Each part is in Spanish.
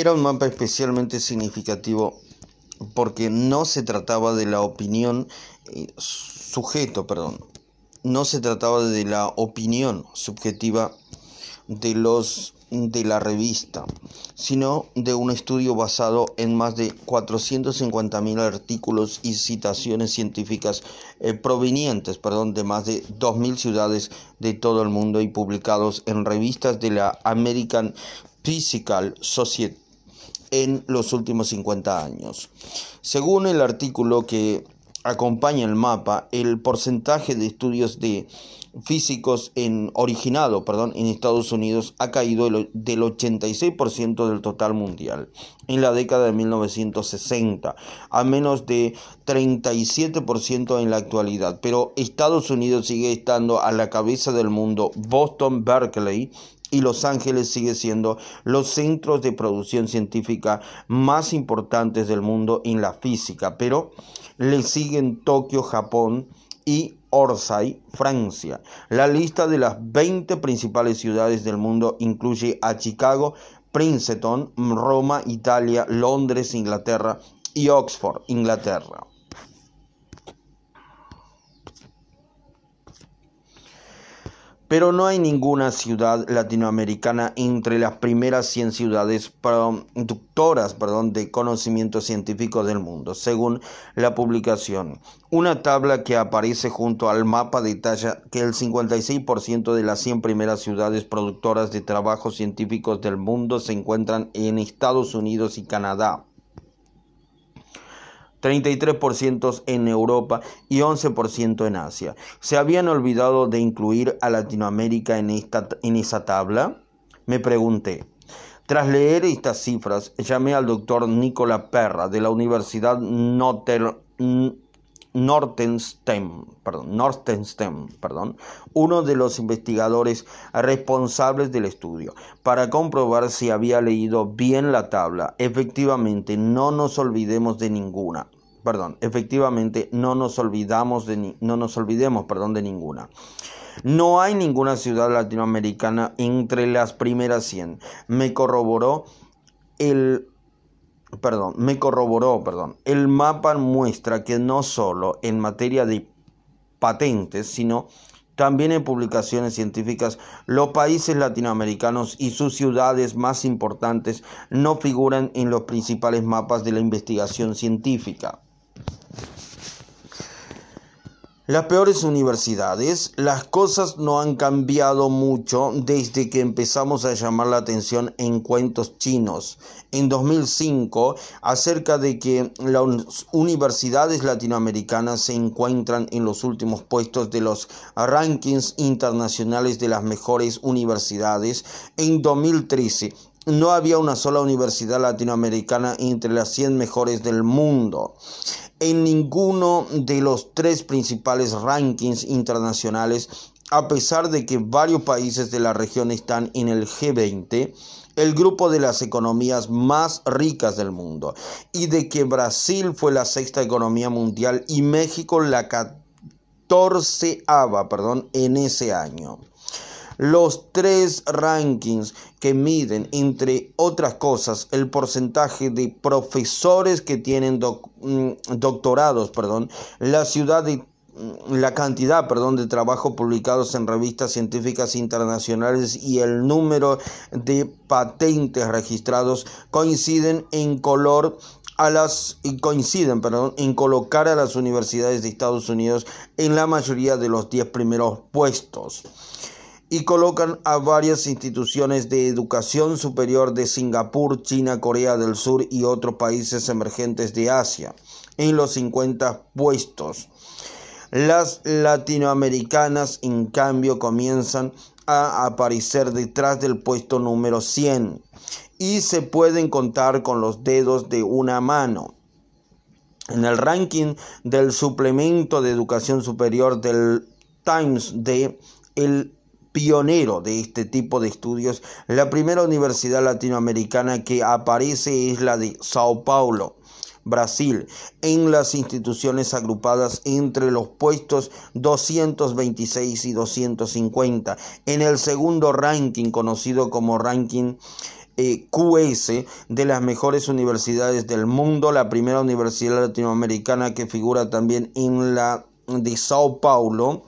Era un mapa especialmente significativo porque no se trataba de la opinión eh, sujeto, perdón, no se trataba de la opinión subjetiva de los de la revista, sino de un estudio basado en más de 450.000 artículos y citaciones científicas eh, provenientes perdón, de más de 2.000 ciudades de todo el mundo y publicados en revistas de la American Physical Society en los últimos 50 años. Según el artículo que acompaña el mapa, el porcentaje de estudios de físicos en originado, perdón, en Estados Unidos ha caído del 86% del total mundial en la década de 1960 a menos de 37% en la actualidad, pero Estados Unidos sigue estando a la cabeza del mundo. Boston, Berkeley y Los Ángeles sigue siendo los centros de producción científica más importantes del mundo en la física, pero le siguen Tokio, Japón y Orsay, Francia. La lista de las 20 principales ciudades del mundo incluye a Chicago, Princeton, Roma, Italia, Londres, Inglaterra y Oxford, Inglaterra. Pero no hay ninguna ciudad latinoamericana entre las primeras 100 ciudades productoras perdón, de conocimiento científico del mundo, según la publicación. Una tabla que aparece junto al mapa detalla que el 56% de las 100 primeras ciudades productoras de trabajos científicos del mundo se encuentran en Estados Unidos y Canadá. 33% en Europa y 11% en Asia. ¿Se habían olvidado de incluir a Latinoamérica en, esta, en esa tabla? Me pregunté. Tras leer estas cifras, llamé al doctor Nicola Perra de la Universidad Notre, Nortenstem, perdón, perdón, uno de los investigadores responsables del estudio, para comprobar si había leído bien la tabla. Efectivamente, no nos olvidemos de ninguna. Perdón, efectivamente, no nos olvidamos de no nos olvidemos, perdón, de ninguna. No hay ninguna ciudad latinoamericana entre las primeras 100. Me corroboró el perdón, me corroboró, perdón. El mapa muestra que no solo en materia de patentes, sino también en publicaciones científicas, los países latinoamericanos y sus ciudades más importantes no figuran en los principales mapas de la investigación científica. Las peores universidades, las cosas no han cambiado mucho desde que empezamos a llamar la atención en cuentos chinos. En 2005, acerca de que las universidades latinoamericanas se encuentran en los últimos puestos de los rankings internacionales de las mejores universidades. En 2013, no había una sola universidad latinoamericana entre las 100 mejores del mundo en ninguno de los tres principales rankings internacionales, a pesar de que varios países de la región están en el G20, el grupo de las economías más ricas del mundo, y de que Brasil fue la sexta economía mundial y México la catorceava, perdón, en ese año. Los tres rankings que miden, entre otras cosas, el porcentaje de profesores que tienen mm, doctorados, perdón, la ciudad de mm, la cantidad, perdón, de trabajos publicados en revistas científicas internacionales y el número de patentes registrados coinciden en color a las y coinciden, perdón, en colocar a las universidades de Estados Unidos en la mayoría de los 10 primeros puestos y colocan a varias instituciones de educación superior de Singapur, China, Corea del Sur y otros países emergentes de Asia en los 50 puestos. Las latinoamericanas, en cambio, comienzan a aparecer detrás del puesto número 100 y se pueden contar con los dedos de una mano. En el ranking del suplemento de educación superior del Times de el pionero de este tipo de estudios, la primera universidad latinoamericana que aparece es la de Sao Paulo. Brasil, en las instituciones agrupadas entre los puestos 226 y 250. En el segundo ranking, conocido como ranking eh, QS de las mejores universidades del mundo, la primera universidad latinoamericana que figura también en la de Sao Paulo,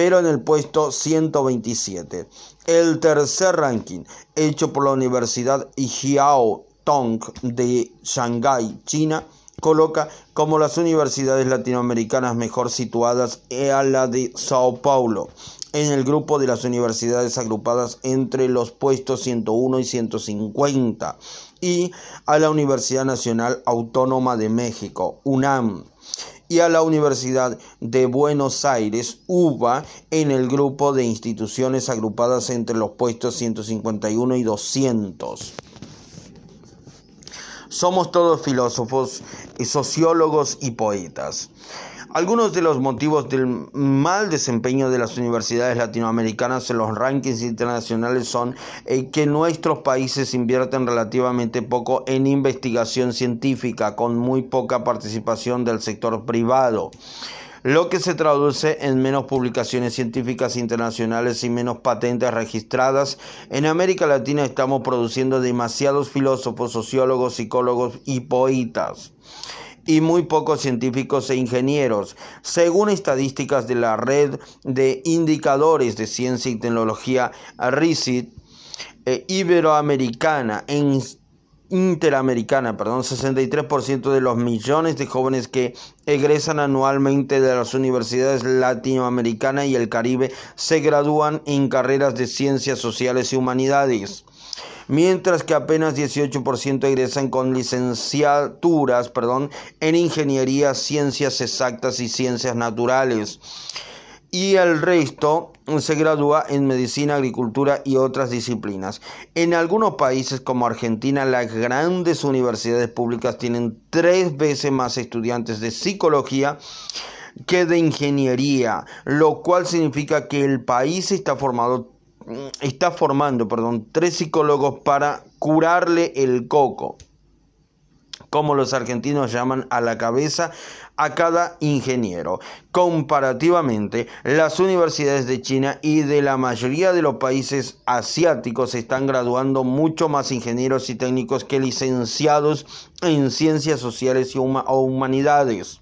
pero en el puesto 127. El tercer ranking, hecho por la Universidad Jiao Tong de Shanghái, China, coloca como las universidades latinoamericanas mejor situadas a la de Sao Paulo, en el grupo de las universidades agrupadas entre los puestos 101 y 150, y a la Universidad Nacional Autónoma de México, UNAM, y a la Universidad de Buenos Aires, UBA, en el grupo de instituciones agrupadas entre los puestos 151 y 200. Somos todos filósofos, sociólogos y poetas. Algunos de los motivos del mal desempeño de las universidades latinoamericanas en los rankings internacionales son eh, que nuestros países invierten relativamente poco en investigación científica, con muy poca participación del sector privado lo que se traduce en menos publicaciones científicas internacionales y menos patentes registradas. En América Latina estamos produciendo demasiados filósofos, sociólogos, psicólogos y poetas y muy pocos científicos e ingenieros. Según estadísticas de la red de indicadores de ciencia y tecnología RICIT, eh, iberoamericana en interamericana, perdón, 63% de los millones de jóvenes que egresan anualmente de las universidades latinoamericanas y el Caribe se gradúan en carreras de ciencias sociales y humanidades mientras que apenas 18% egresan con licenciaturas perdón, en ingeniería, ciencias exactas y ciencias naturales y el resto se gradúa en medicina, agricultura y otras disciplinas. En algunos países como Argentina, las grandes universidades públicas tienen tres veces más estudiantes de psicología que de ingeniería, lo cual significa que el país está formado está formando, perdón, tres psicólogos para curarle el coco como los argentinos llaman a la cabeza a cada ingeniero. Comparativamente, las universidades de China y de la mayoría de los países asiáticos están graduando mucho más ingenieros y técnicos que licenciados en ciencias sociales o humanidades.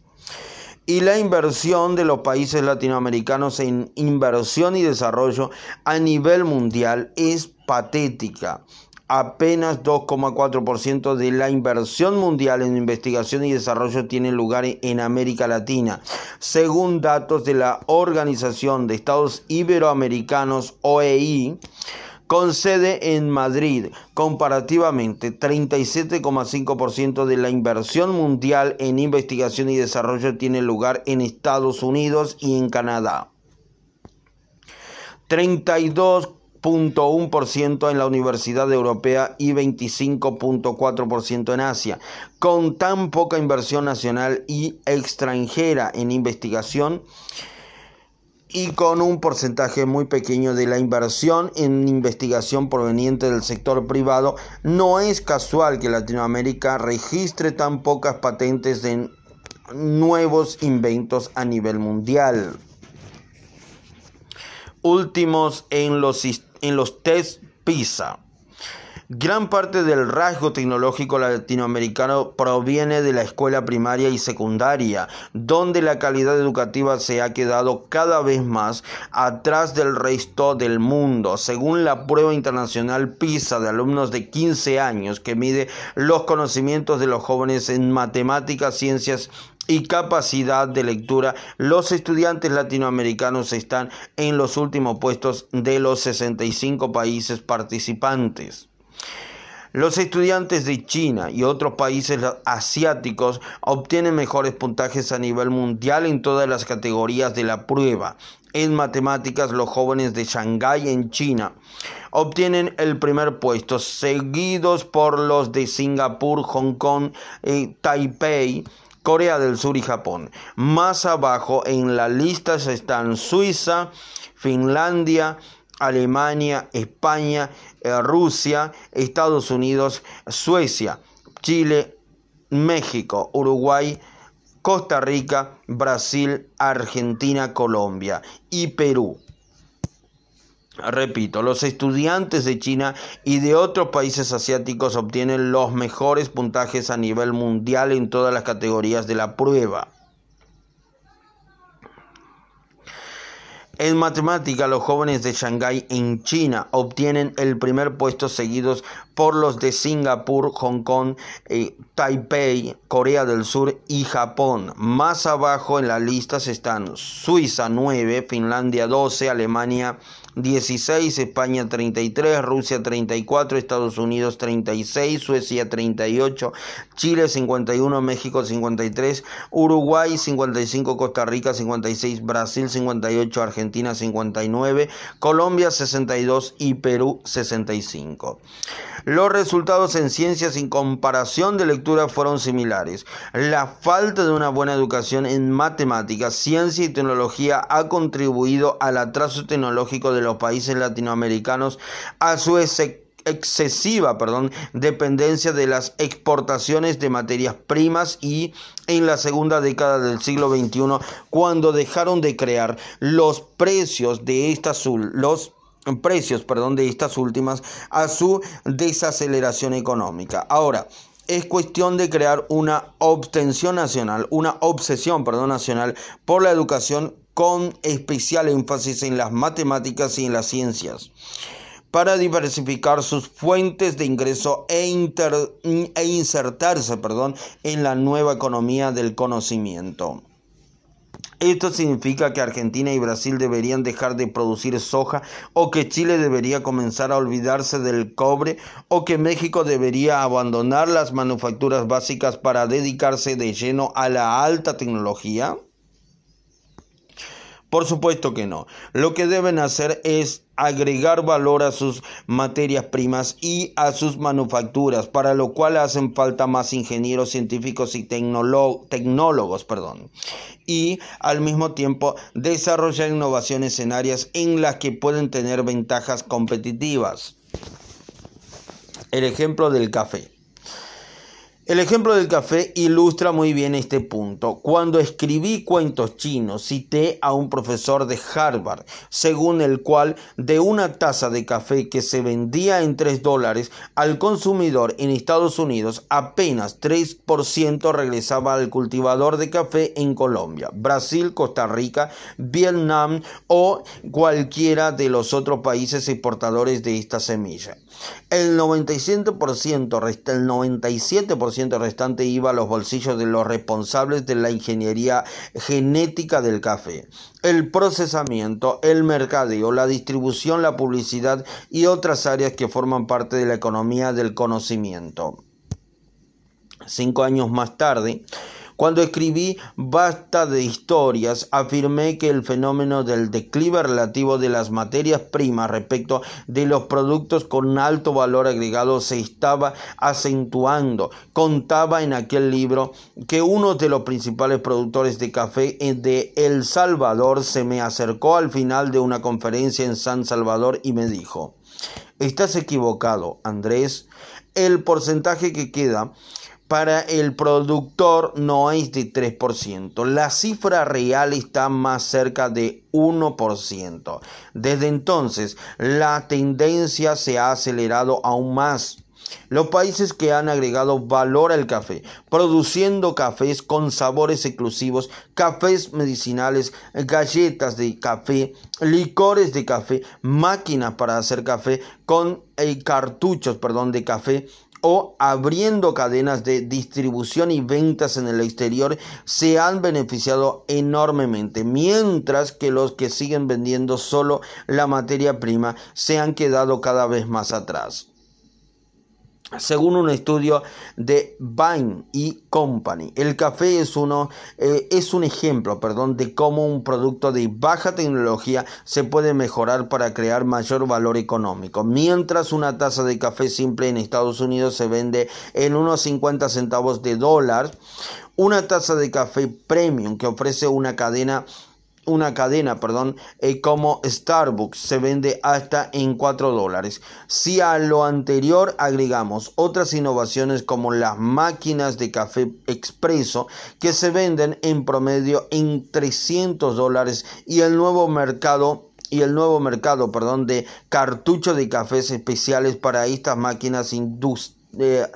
Y la inversión de los países latinoamericanos en inversión y desarrollo a nivel mundial es patética. Apenas 2,4% de la inversión mundial en investigación y desarrollo tiene lugar en América Latina, según datos de la Organización de Estados Iberoamericanos OEI con sede en Madrid. Comparativamente, 37,5% de la inversión mundial en investigación y desarrollo tiene lugar en Estados Unidos y en Canadá. 32 0.1% en la Universidad Europea y 25.4% en Asia. Con tan poca inversión nacional y extranjera en investigación y con un porcentaje muy pequeño de la inversión en investigación proveniente del sector privado, no es casual que Latinoamérica registre tan pocas patentes de nuevos inventos a nivel mundial últimos en los, en los test PISA. Gran parte del rasgo tecnológico latinoamericano proviene de la escuela primaria y secundaria, donde la calidad educativa se ha quedado cada vez más atrás del resto del mundo, según la prueba internacional PISA de alumnos de 15 años que mide los conocimientos de los jóvenes en matemáticas, ciencias y capacidad de lectura, los estudiantes latinoamericanos están en los últimos puestos de los 65 países participantes. Los estudiantes de China y otros países asiáticos obtienen mejores puntajes a nivel mundial en todas las categorías de la prueba. En matemáticas, los jóvenes de Shanghái en China obtienen el primer puesto, seguidos por los de Singapur, Hong Kong, y Taipei, Corea del Sur y Japón. Más abajo en la lista están Suiza, Finlandia, Alemania, España, eh, Rusia, Estados Unidos, Suecia, Chile, México, Uruguay, Costa Rica, Brasil, Argentina, Colombia y Perú. Repito, los estudiantes de China y de otros países asiáticos obtienen los mejores puntajes a nivel mundial en todas las categorías de la prueba. En matemática, los jóvenes de Shanghái en China obtienen el primer puesto seguidos por los de Singapur, Hong Kong, eh, Taipei, Corea del Sur y Japón. Más abajo en la lista están Suiza 9, Finlandia 12, Alemania 16, España 33, Rusia 34, Estados Unidos 36, Suecia 38, Chile 51, México 53, Uruguay 55, Costa Rica 56, Brasil 58, Argentina 59, Colombia 62 y Perú 65. Los resultados en ciencias en comparación de lectura fueron similares. La falta de una buena educación en matemáticas, ciencia y tecnología ha contribuido al atraso tecnológico de los países latinoamericanos a su excesiva perdón, dependencia de las exportaciones de materias primas y en la segunda década del siglo XXI, cuando dejaron de crear los precios de estas los precios, perdón, de estas últimas a su desaceleración económica. Ahora, es cuestión de crear una obtención nacional, una obsesión, perdón, nacional por la educación con especial énfasis en las matemáticas y en las ciencias para diversificar sus fuentes de ingreso e, e insertarse perdón, en la nueva economía del conocimiento. Esto significa que Argentina y Brasil deberían dejar de producir soja o que Chile debería comenzar a olvidarse del cobre o que México debería abandonar las manufacturas básicas para dedicarse de lleno a la alta tecnología. Por supuesto que no. Lo que deben hacer es agregar valor a sus materias primas y a sus manufacturas, para lo cual hacen falta más ingenieros científicos y tecnólogos, perdón. Y al mismo tiempo desarrollar innovaciones en áreas en las que pueden tener ventajas competitivas. El ejemplo del café. El ejemplo del café ilustra muy bien este punto. Cuando escribí cuentos chinos, cité a un profesor de Harvard, según el cual de una taza de café que se vendía en 3 dólares al consumidor en Estados Unidos, apenas 3% regresaba al cultivador de café en Colombia, Brasil, Costa Rica, Vietnam o cualquiera de los otros países exportadores de esta semilla. El 97%, resta, el 97% restante iba a los bolsillos de los responsables de la ingeniería genética del café, el procesamiento, el mercadeo, la distribución, la publicidad y otras áreas que forman parte de la economía del conocimiento. Cinco años más tarde, cuando escribí Basta de historias, afirmé que el fenómeno del declive relativo de las materias primas respecto de los productos con alto valor agregado se estaba acentuando. Contaba en aquel libro que uno de los principales productores de café de El Salvador se me acercó al final de una conferencia en San Salvador y me dijo, Estás equivocado, Andrés. El porcentaje que queda para el productor no es de 3%. La cifra real está más cerca de 1%. Desde entonces, la tendencia se ha acelerado aún más. Los países que han agregado valor al café, produciendo cafés con sabores exclusivos, cafés medicinales, galletas de café, licores de café, máquinas para hacer café con eh, cartuchos, perdón, de café, o abriendo cadenas de distribución y ventas en el exterior se han beneficiado enormemente, mientras que los que siguen vendiendo solo la materia prima se han quedado cada vez más atrás. Según un estudio de Bain y Company, el café es, uno, eh, es un ejemplo perdón, de cómo un producto de baja tecnología se puede mejorar para crear mayor valor económico. Mientras una taza de café simple en Estados Unidos se vende en unos 50 centavos de dólar, una taza de café premium que ofrece una cadena una cadena, perdón, eh, como Starbucks se vende hasta en 4 dólares. Si a lo anterior agregamos otras innovaciones como las máquinas de café expreso que se venden en promedio en 300 dólares y el nuevo mercado y el nuevo mercado, perdón, de cartuchos de cafés especiales para estas máquinas industriales eh,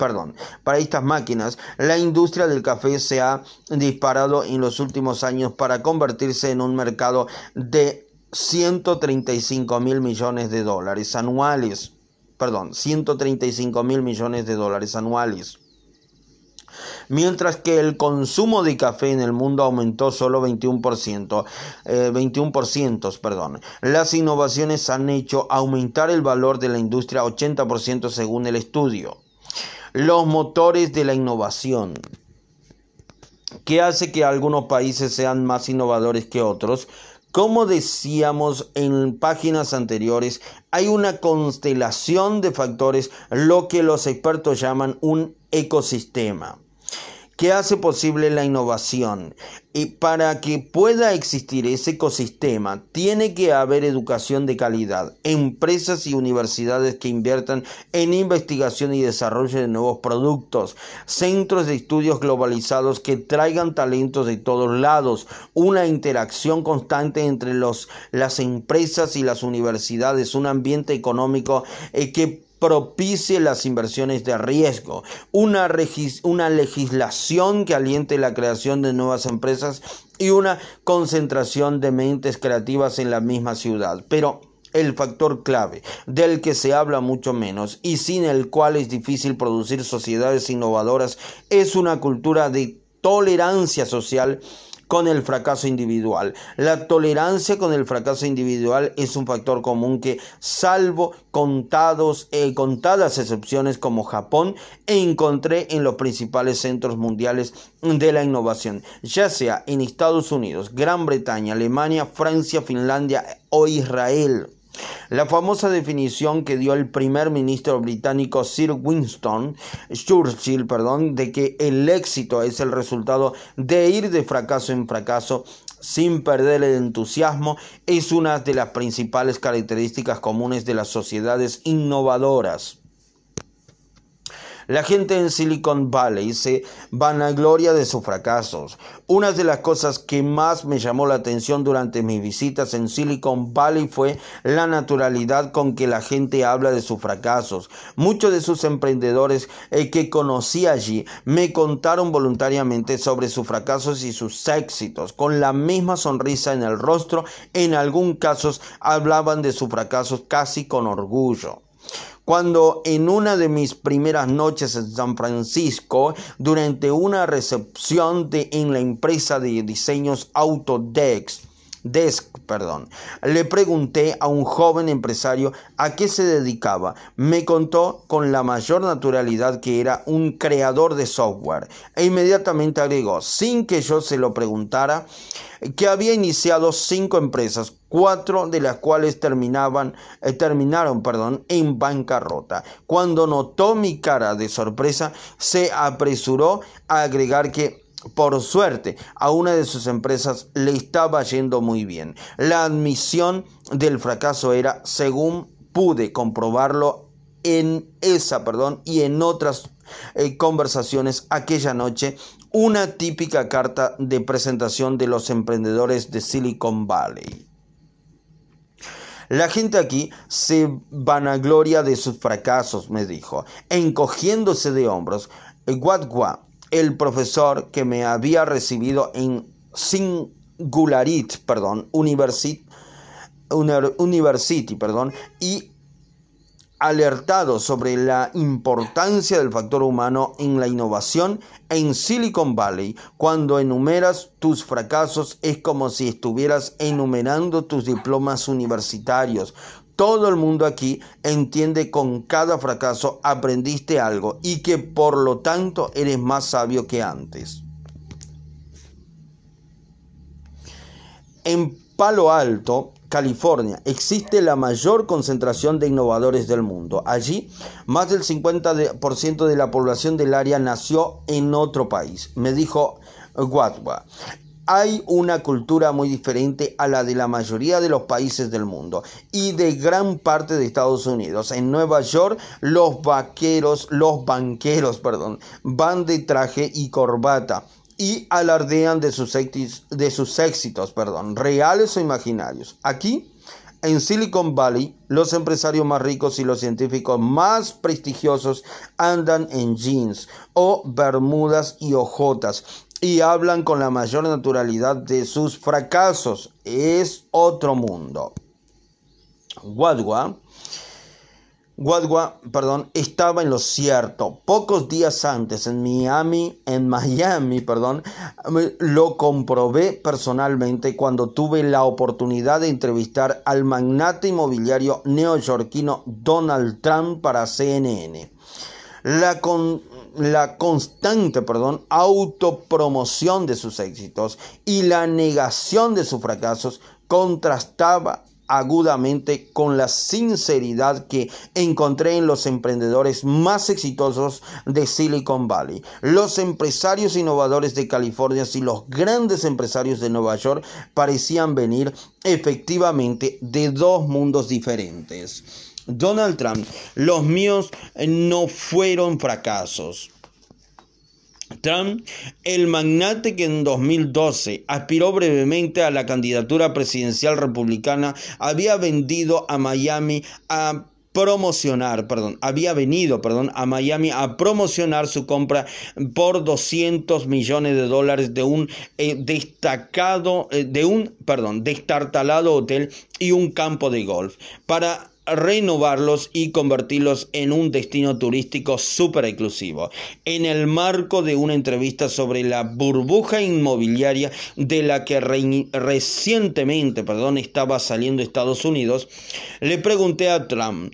perdón, para estas máquinas, la industria del café se ha disparado en los últimos años para convertirse en un mercado de 135 mil millones de dólares anuales. Perdón, 135 mil millones de dólares anuales. Mientras que el consumo de café en el mundo aumentó solo 21%, 21%, eh, perdón. Las innovaciones han hecho aumentar el valor de la industria 80% según el estudio los motores de la innovación. ¿Qué hace que algunos países sean más innovadores que otros? Como decíamos en páginas anteriores, hay una constelación de factores, lo que los expertos llaman un ecosistema. ¿Qué hace posible la innovación? Y para que pueda existir ese ecosistema, tiene que haber educación de calidad, empresas y universidades que inviertan en investigación y desarrollo de nuevos productos, centros de estudios globalizados que traigan talentos de todos lados, una interacción constante entre los, las empresas y las universidades, un ambiente económico eh, que propicie las inversiones de riesgo, una, una legislación que aliente la creación de nuevas empresas y una concentración de mentes creativas en la misma ciudad. Pero el factor clave, del que se habla mucho menos y sin el cual es difícil producir sociedades innovadoras, es una cultura de tolerancia social con el fracaso individual. La tolerancia con el fracaso individual es un factor común que, salvo contados, eh, contadas excepciones como Japón, encontré en los principales centros mundiales de la innovación, ya sea en Estados Unidos, Gran Bretaña, Alemania, Francia, Finlandia o Israel. La famosa definición que dio el primer ministro británico Sir Winston Churchill, perdón, de que el éxito es el resultado de ir de fracaso en fracaso sin perder el entusiasmo, es una de las principales características comunes de las sociedades innovadoras. La gente en Silicon Valley se vanagloria de sus fracasos. Una de las cosas que más me llamó la atención durante mis visitas en Silicon Valley fue la naturalidad con que la gente habla de sus fracasos. Muchos de sus emprendedores eh, que conocí allí me contaron voluntariamente sobre sus fracasos y sus éxitos, con la misma sonrisa en el rostro. En algún casos hablaban de sus fracasos casi con orgullo cuando en una de mis primeras noches en San Francisco, durante una recepción en la empresa de diseños Autodesk, Desk, perdón. Le pregunté a un joven empresario a qué se dedicaba. Me contó con la mayor naturalidad que era un creador de software e inmediatamente agregó, sin que yo se lo preguntara, que había iniciado cinco empresas, cuatro de las cuales terminaban, eh, terminaron perdón, en bancarrota. Cuando notó mi cara de sorpresa, se apresuró a agregar que por suerte, a una de sus empresas le estaba yendo muy bien. La admisión del fracaso era, según pude comprobarlo en esa, perdón, y en otras eh, conversaciones aquella noche, una típica carta de presentación de los emprendedores de Silicon Valley. La gente aquí se vanagloria de sus fracasos, me dijo, encogiéndose de hombros. Guadgua el profesor que me había recibido en Singularit, perdón, University, University perdón, y alertado sobre la importancia del factor humano en la innovación en Silicon Valley. Cuando enumeras tus fracasos es como si estuvieras enumerando tus diplomas universitarios. Todo el mundo aquí entiende con cada fracaso aprendiste algo y que por lo tanto eres más sabio que antes. En Palo Alto, California, existe la mayor concentración de innovadores del mundo. Allí, más del 50% de la población del área nació en otro país, me dijo Guadwa hay una cultura muy diferente a la de la mayoría de los países del mundo y de gran parte de Estados Unidos. En Nueva York, los vaqueros, los banqueros, perdón, van de traje y corbata y alardean de sus, de sus éxitos, perdón, reales o imaginarios. Aquí, en Silicon Valley, los empresarios más ricos y los científicos más prestigiosos andan en jeans o bermudas y ojotas y hablan con la mayor naturalidad de sus fracasos. Es otro mundo. Wadwa Wadwa, perdón, estaba en lo cierto. Pocos días antes en Miami, en Miami, perdón, lo comprobé personalmente cuando tuve la oportunidad de entrevistar al magnate inmobiliario neoyorquino Donald Trump para CNN. La, con, la constante, perdón, autopromoción de sus éxitos y la negación de sus fracasos contrastaba agudamente con la sinceridad que encontré en los emprendedores más exitosos de Silicon Valley, los empresarios innovadores de California y los grandes empresarios de Nueva York parecían venir efectivamente de dos mundos diferentes. Donald Trump, los míos no fueron fracasos. Trump, el magnate que en 2012 aspiró brevemente a la candidatura presidencial republicana, había vendido a Miami a promocionar, perdón, había venido, perdón, a Miami a promocionar su compra por 200 millones de dólares de un eh, destacado, eh, de un, perdón, destartalado hotel y un campo de golf. Para renovarlos y convertirlos en un destino turístico súper exclusivo. En el marco de una entrevista sobre la burbuja inmobiliaria de la que recientemente perdón, estaba saliendo Estados Unidos, le pregunté a Trump,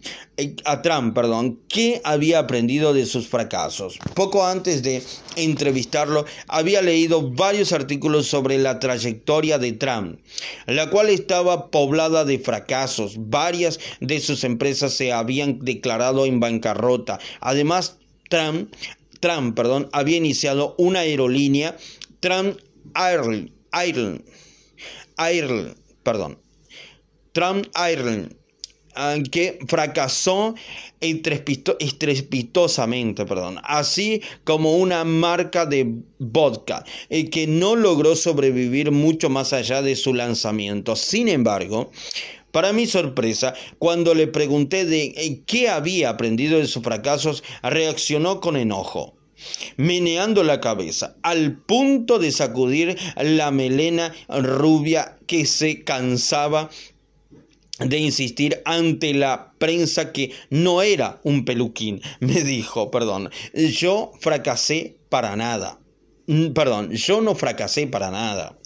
a Trump, perdón, qué había aprendido de sus fracasos. Poco antes de entrevistarlo, había leído varios artículos sobre la trayectoria de Trump, la cual estaba poblada de fracasos. Varias de sus empresas se habían declarado en bancarrota. Además, Trump, Trump perdón, había iniciado una aerolínea, Trump Ireland, Ireland, perdón, Trump Ireland que fracasó estrepitosamente, perdón, así como una marca de vodka eh, que no logró sobrevivir mucho más allá de su lanzamiento. Sin embargo, para mi sorpresa, cuando le pregunté de eh, qué había aprendido de sus fracasos, reaccionó con enojo meneando la cabeza, al punto de sacudir la melena rubia que se cansaba de insistir ante la prensa que no era un peluquín. Me dijo, perdón, yo fracasé para nada. Mm, perdón, yo no fracasé para nada.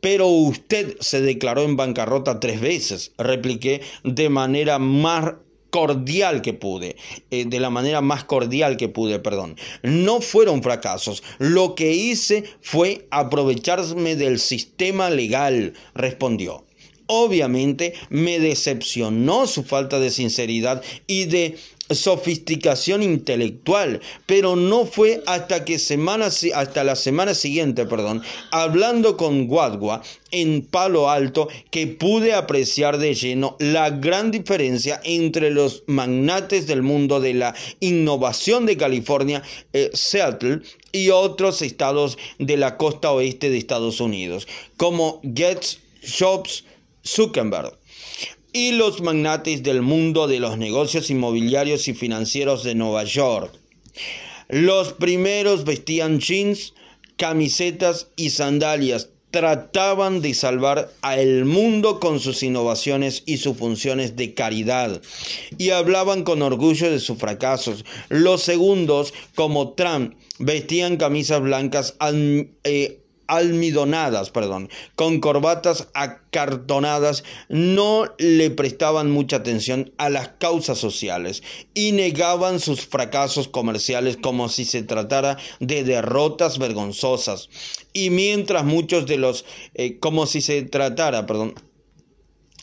Pero usted se declaró en bancarrota tres veces, repliqué de manera más cordial que pude, eh, de la manera más cordial que pude, perdón. No fueron fracasos. Lo que hice fue aprovecharme del sistema legal, respondió. Obviamente me decepcionó su falta de sinceridad y de sofisticación intelectual, pero no fue hasta que semana, hasta la semana siguiente, perdón, hablando con Guadua en Palo Alto que pude apreciar de lleno la gran diferencia entre los magnates del mundo de la innovación de California, eh, Seattle y otros estados de la costa oeste de Estados Unidos, como Getz, Shops, Zuckerberg y los magnates del mundo de los negocios inmobiliarios y financieros de Nueva York. Los primeros vestían jeans, camisetas y sandalias. Trataban de salvar al mundo con sus innovaciones y sus funciones de caridad. Y hablaban con orgullo de sus fracasos. Los segundos, como Trump, vestían camisas blancas eh, almidonadas, perdón, con corbatas acartonadas, no le prestaban mucha atención a las causas sociales y negaban sus fracasos comerciales como si se tratara de derrotas vergonzosas. Y mientras muchos de los, eh, como si se tratara, perdón,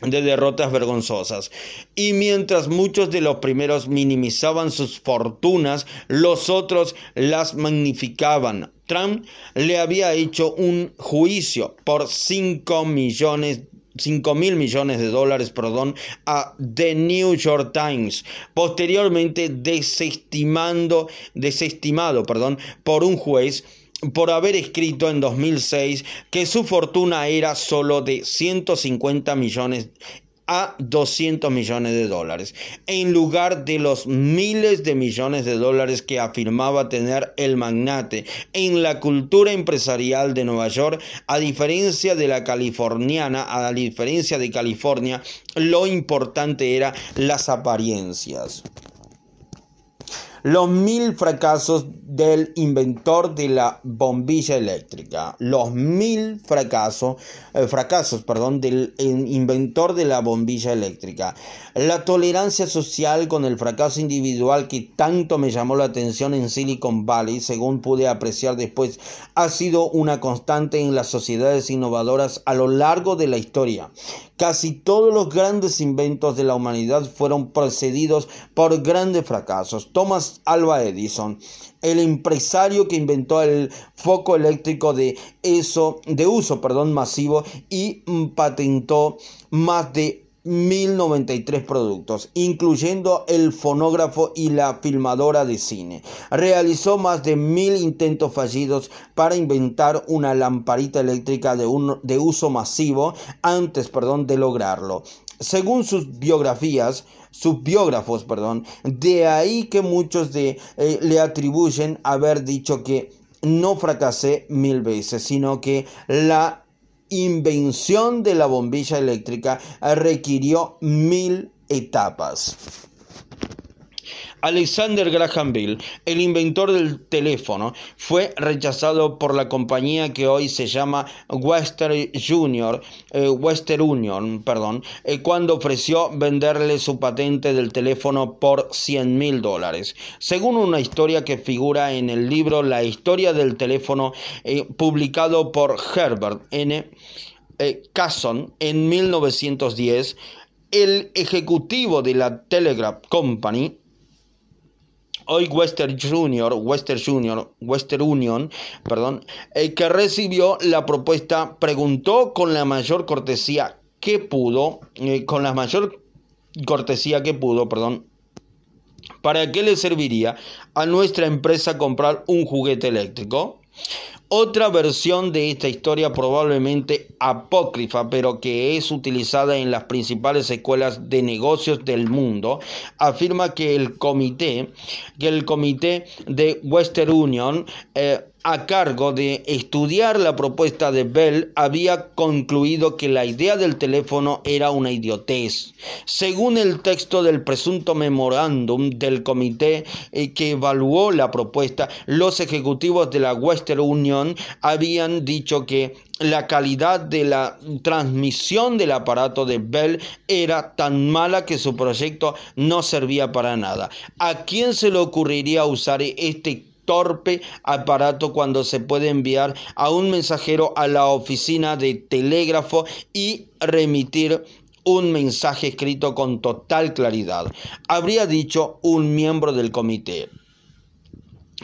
de derrotas vergonzosas. Y mientras muchos de los primeros minimizaban sus fortunas, los otros las magnificaban, Trump le había hecho un juicio por 5 millones 5 mil millones de dólares perdón, a The New York Times, posteriormente desestimando, desestimado perdón, por un juez por haber escrito en 2006 que su fortuna era solo de 150 millones a 200 millones de dólares, en lugar de los miles de millones de dólares que afirmaba tener el magnate en la cultura empresarial de Nueva York, a diferencia de la californiana, a diferencia de California, lo importante era las apariencias los mil fracasos del inventor de la bombilla eléctrica, los mil fracasos, eh, fracasos, perdón, del inventor de la bombilla eléctrica, la tolerancia social con el fracaso individual que tanto me llamó la atención en Silicon Valley, según pude apreciar después, ha sido una constante en las sociedades innovadoras a lo largo de la historia. Casi todos los grandes inventos de la humanidad fueron precedidos por grandes fracasos. Thomas Alva Edison, el empresario que inventó el foco eléctrico de, eso, de uso perdón, masivo y mm, patentó más de 1093 productos, incluyendo el fonógrafo y la filmadora de cine. Realizó más de mil intentos fallidos para inventar una lamparita eléctrica de, de uso masivo antes perdón, de lograrlo. Según sus biografías, sus biógrafos, perdón, de ahí que muchos de, eh, le atribuyen haber dicho que no fracasé mil veces, sino que la invención de la bombilla eléctrica requirió mil etapas. Alexander Graham Bell, el inventor del teléfono, fue rechazado por la compañía que hoy se llama Western Junior, eh, Union, eh, cuando ofreció venderle su patente del teléfono por 100 mil dólares. Según una historia que figura en el libro La historia del teléfono, eh, publicado por Herbert N. Casson en 1910, el ejecutivo de la Telegraph Company hoy Western Junior, Western Junior, Western Union, perdón, el que recibió la propuesta preguntó con la mayor cortesía que pudo, eh, con la mayor cortesía que pudo, perdón, ¿para qué le serviría a nuestra empresa comprar un juguete eléctrico? Otra versión de esta historia probablemente apócrifa, pero que es utilizada en las principales escuelas de negocios del mundo, afirma que el comité, que el comité de Western Union eh, a cargo de estudiar la propuesta de Bell había concluido que la idea del teléfono era una idiotez. Según el texto del presunto memorándum del comité eh, que evaluó la propuesta, los ejecutivos de la Western Union habían dicho que la calidad de la transmisión del aparato de Bell era tan mala que su proyecto no servía para nada. ¿A quién se le ocurriría usar este torpe aparato cuando se puede enviar a un mensajero a la oficina de telégrafo y remitir un mensaje escrito con total claridad, habría dicho un miembro del comité.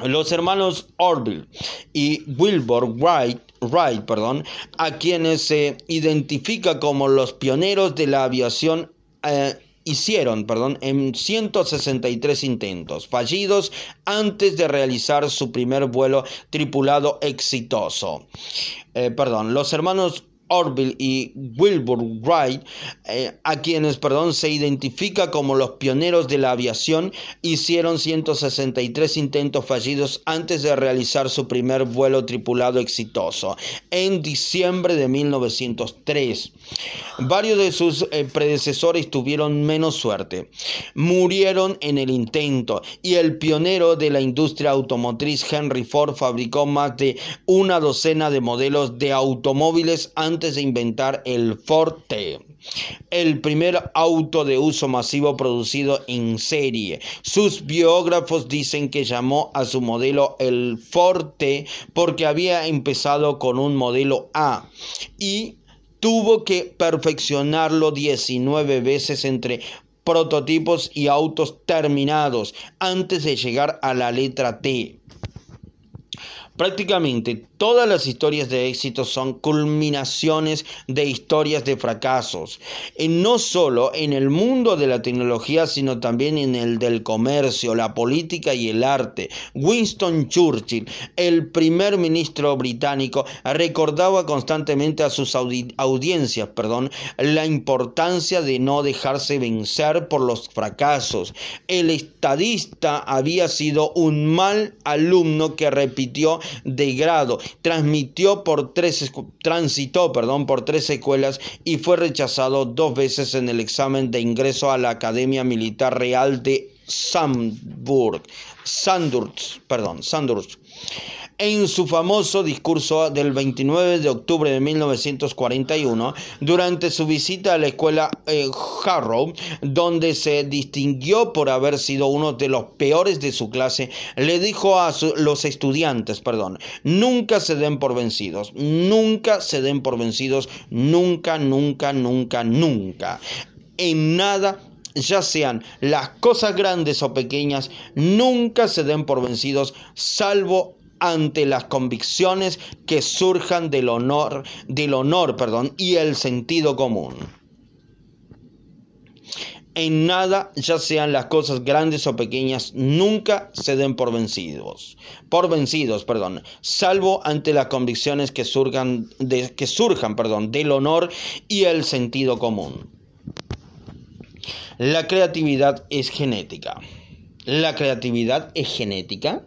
Los hermanos Orville y Wilbur Wright, Wright perdón, a quienes se identifica como los pioneros de la aviación eh, hicieron, perdón, en 163 intentos fallidos antes de realizar su primer vuelo tripulado exitoso. Eh, perdón, los hermanos Orville y Wilbur Wright, eh, a quienes perdón, se identifica como los pioneros de la aviación, hicieron 163 intentos fallidos antes de realizar su primer vuelo tripulado exitoso en diciembre de 1903. Varios de sus eh, predecesores tuvieron menos suerte. Murieron en el intento y el pionero de la industria automotriz Henry Ford fabricó más de una docena de modelos de automóviles antes antes de inventar el Forte, el primer auto de uso masivo producido en serie. Sus biógrafos dicen que llamó a su modelo el Forte porque había empezado con un modelo A y tuvo que perfeccionarlo 19 veces entre prototipos y autos terminados antes de llegar a la letra T. Prácticamente todas las historias de éxito son culminaciones de historias de fracasos, y no solo en el mundo de la tecnología, sino también en el del comercio, la política y el arte. Winston Churchill, el primer ministro británico, recordaba constantemente a sus audiencias perdón, la importancia de no dejarse vencer por los fracasos. El estadista había sido un mal alumno que repitió de grado, transmitió por tres, transitó perdón, por tres escuelas y fue rechazado dos veces en el examen de ingreso a la Academia Militar Real de Sandburg, Sandurz, perdón, Sandurz en su famoso discurso del 29 de octubre de 1941, durante su visita a la escuela eh, Harrow, donde se distinguió por haber sido uno de los peores de su clase, le dijo a los estudiantes, perdón, nunca se den por vencidos, nunca se den por vencidos, nunca, nunca, nunca, nunca. En nada ya sean las cosas grandes o pequeñas, nunca se den por vencidos, salvo ante las convicciones que surjan del honor, del honor, perdón, y el sentido común. En nada, ya sean las cosas grandes o pequeñas, nunca se den por vencidos, por vencidos, perdón, salvo ante las convicciones que surjan, de, que surjan, perdón, del honor y el sentido común. La creatividad es genética. La creatividad es genética.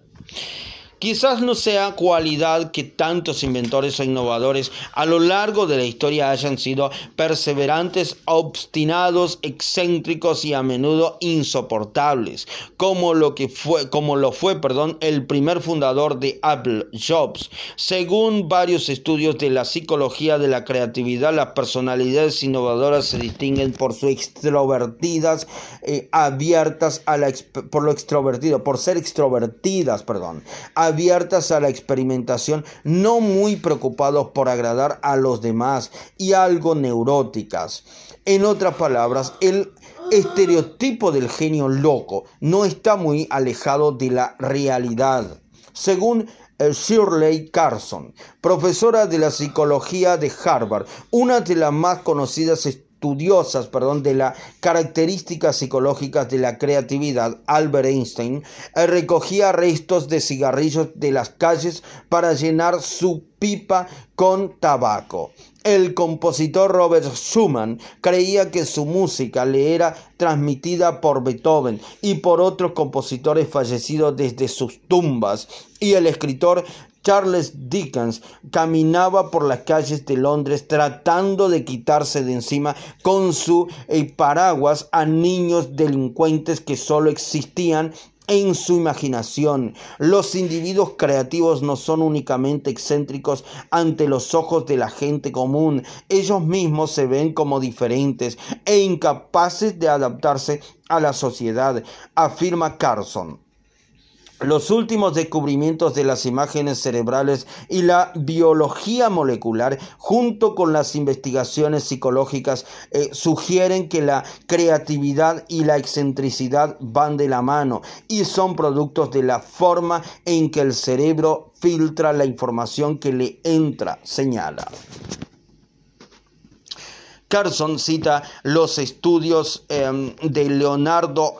Quizás no sea cualidad que tantos inventores o innovadores a lo largo de la historia hayan sido perseverantes, obstinados, excéntricos y a menudo insoportables, como lo que fue como lo fue, perdón, el primer fundador de Apple, Jobs. Según varios estudios de la psicología de la creatividad, las personalidades innovadoras se distinguen por su extrovertidas, eh, abiertas a la por lo extrovertido, por ser extrovertidas, perdón abiertas a la experimentación, no muy preocupados por agradar a los demás y algo neuróticas. En otras palabras, el estereotipo del genio loco no está muy alejado de la realidad. Según eh, Shirley Carson, profesora de la psicología de Harvard, una de las más conocidas estudiosas perdón, de las características psicológicas de la creatividad, Albert Einstein, eh, recogía restos de cigarrillos de las calles para llenar su pipa con tabaco. El compositor Robert Schumann creía que su música le era transmitida por Beethoven y por otros compositores fallecidos desde sus tumbas. Y el escritor Charles Dickens caminaba por las calles de Londres tratando de quitarse de encima con su eh, paraguas a niños delincuentes que solo existían en su imaginación. Los individuos creativos no son únicamente excéntricos ante los ojos de la gente común, ellos mismos se ven como diferentes e incapaces de adaptarse a la sociedad, afirma Carson. Los últimos descubrimientos de las imágenes cerebrales y la biología molecular, junto con las investigaciones psicológicas, eh, sugieren que la creatividad y la excentricidad van de la mano y son productos de la forma en que el cerebro filtra la información que le entra, señala. Carson cita los estudios em, de Leonardo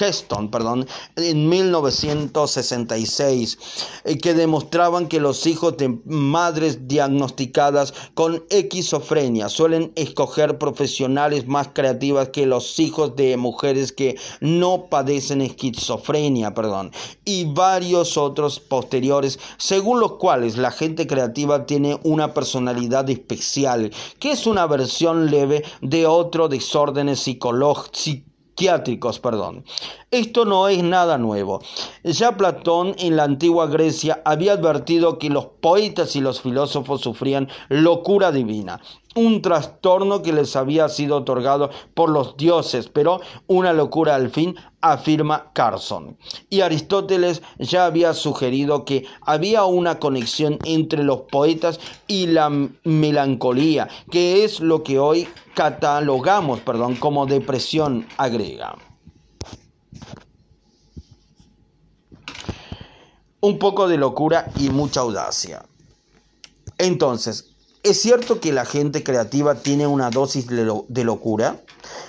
Heston perdón, en 1966 eh, que demostraban que los hijos de madres diagnosticadas con esquizofrenia suelen escoger profesionales más creativas que los hijos de mujeres que no padecen esquizofrenia perdón, y varios otros posteriores según los cuales la gente creativa tiene una personalidad especial que es una versión leve de otro desórdenes psiquiátricos, perdón. Esto no es nada nuevo. Ya Platón en la antigua Grecia había advertido que los poetas y los filósofos sufrían locura divina un trastorno que les había sido otorgado por los dioses, pero una locura al fin, afirma Carson. Y Aristóteles ya había sugerido que había una conexión entre los poetas y la melancolía, que es lo que hoy catalogamos, perdón, como depresión agrega. un poco de locura y mucha audacia. Entonces, ¿es cierto que la gente creativa tiene una dosis de locura?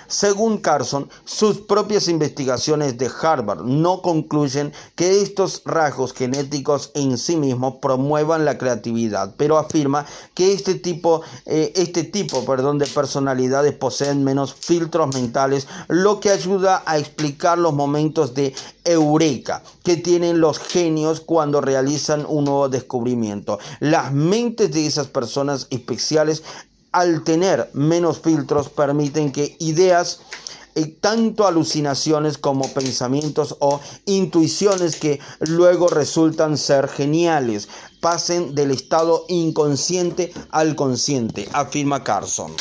Según Carson, sus propias investigaciones de Harvard no concluyen que estos rasgos genéticos en sí mismos promuevan la creatividad, pero afirma que este tipo, eh, este tipo perdón, de personalidades poseen menos filtros mentales, lo que ayuda a explicar los momentos de eureka que tienen los genios cuando realizan un nuevo descubrimiento. Las mentes de esas personas especiales al tener menos filtros permiten que ideas eh, tanto alucinaciones como pensamientos o intuiciones que luego resultan ser geniales pasen del estado inconsciente al consciente, afirma Carson.